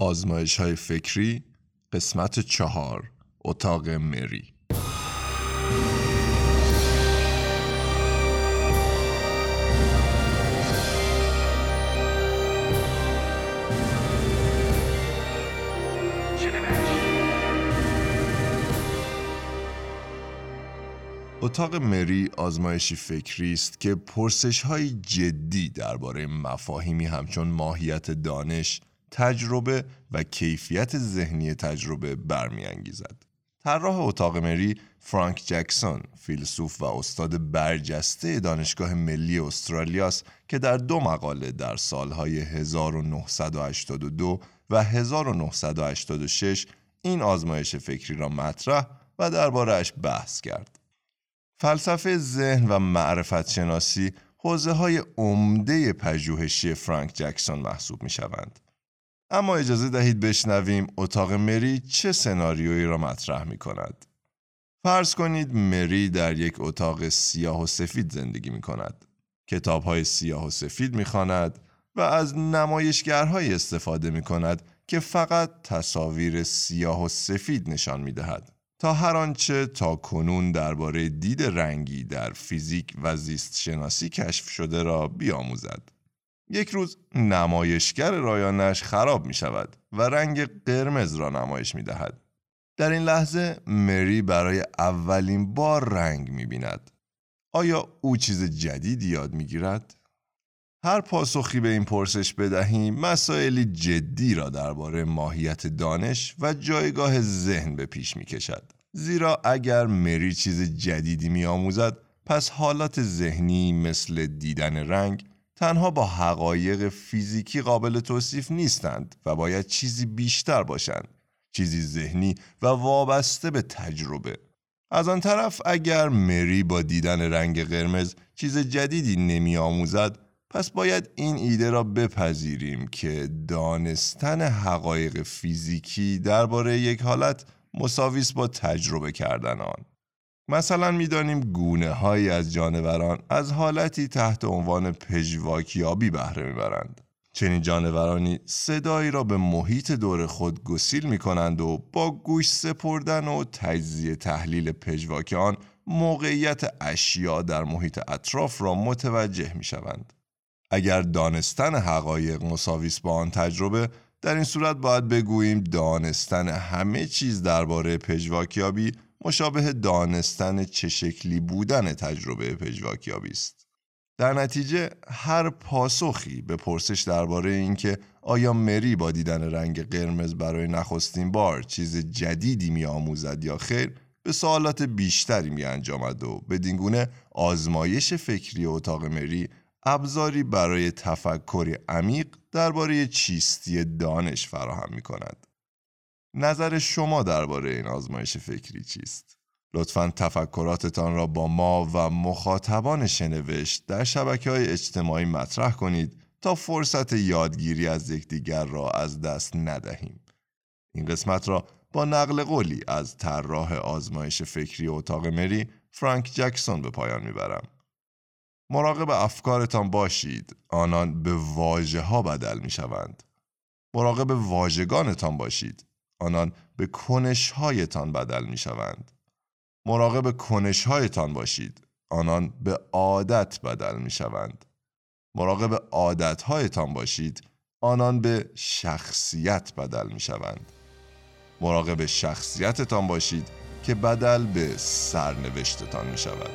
آزمایش های فکری قسمت چهار اتاق مری. اتاق مری آزمایشی فکری است که پرسش های جدی درباره مفاهیمی همچون ماهیت دانش، تجربه و کیفیت ذهنی تجربه برمیانگیزد. طراح اتاق مری فرانک جکسون فیلسوف و استاد برجسته دانشگاه ملی استرالیاست که در دو مقاله در سالهای 1982 و 1986 این آزمایش فکری را مطرح و دربارهش بحث کرد. فلسفه ذهن و معرفت شناسی حوزه های عمده پژوهشی فرانک جکسون محسوب می شوند. اما اجازه دهید بشنویم اتاق مری چه سناریویی را مطرح می کند. فرض کنید مری در یک اتاق سیاه و سفید زندگی می کند. کتاب های سیاه و سفید می خاند و از نمایشگرهایی استفاده می کند که فقط تصاویر سیاه و سفید نشان می دهد. تا هر آنچه تا کنون درباره دید رنگی در فیزیک و زیست شناسی کشف شده را بیاموزد. یک روز نمایشگر رایانش خراب می شود و رنگ قرمز را نمایش می دهد. در این لحظه مری برای اولین بار رنگ می بیند. آیا او چیز جدیدی یاد می گیرد؟ هر پاسخی به این پرسش بدهیم مسائلی جدی را درباره ماهیت دانش و جایگاه ذهن به پیش می کشد. زیرا اگر مری چیز جدیدی می آموزد پس حالات ذهنی مثل دیدن رنگ تنها با حقایق فیزیکی قابل توصیف نیستند و باید چیزی بیشتر باشند چیزی ذهنی و وابسته به تجربه. از آن طرف اگر مری با دیدن رنگ قرمز چیز جدیدی نمی آموزد پس باید این ایده را بپذیریم که دانستن حقایق فیزیکی درباره یک حالت مساویس با تجربه کردن آن. مثلا می‌دانیم گونه های از جانوران از حالتی تحت عنوان پژواکیابی بهره می‌برند چنین جانورانی صدایی را به محیط دور خود گسیل می کنند و با گوش سپردن و تجزیه تحلیل پژواک آن موقعیت اشیا در محیط اطراف را متوجه می شوند. اگر دانستن حقایق مساویس با آن تجربه در این صورت باید بگوییم دانستن همه چیز درباره پژواکیابی مشابه دانستن چه شکلی بودن تجربه پژواکیابی است. در نتیجه هر پاسخی به پرسش درباره اینکه آیا مری با دیدن رنگ قرمز برای نخستین بار چیز جدیدی می آموزد یا خیر به سوالات بیشتری می انجامد و به دینگونه آزمایش فکری اتاق مری ابزاری برای تفکری عمیق درباره چیستی دانش فراهم می کند. نظر شما درباره این آزمایش فکری چیست؟ لطفا تفکراتتان را با ما و مخاطبان شنوشت در شبکه های اجتماعی مطرح کنید تا فرصت یادگیری از یکدیگر را از دست ندهیم. این قسمت را با نقل قولی از طراح آزمایش فکری اتاق مری فرانک جکسون به پایان می‌برم. مراقب افکارتان باشید آنان به واژه ها بدل می شوند. مراقب واژگانتان باشید آنان به کنش هایتان بدل می شوند. مراقب کنش هایتان باشید. آنان به عادت بدل می شوند. مراقب عادت هایتان باشید. آنان به شخصیت بدل می شوند. مراقب شخصیتتان باشید که بدل به سرنوشتتان می شود.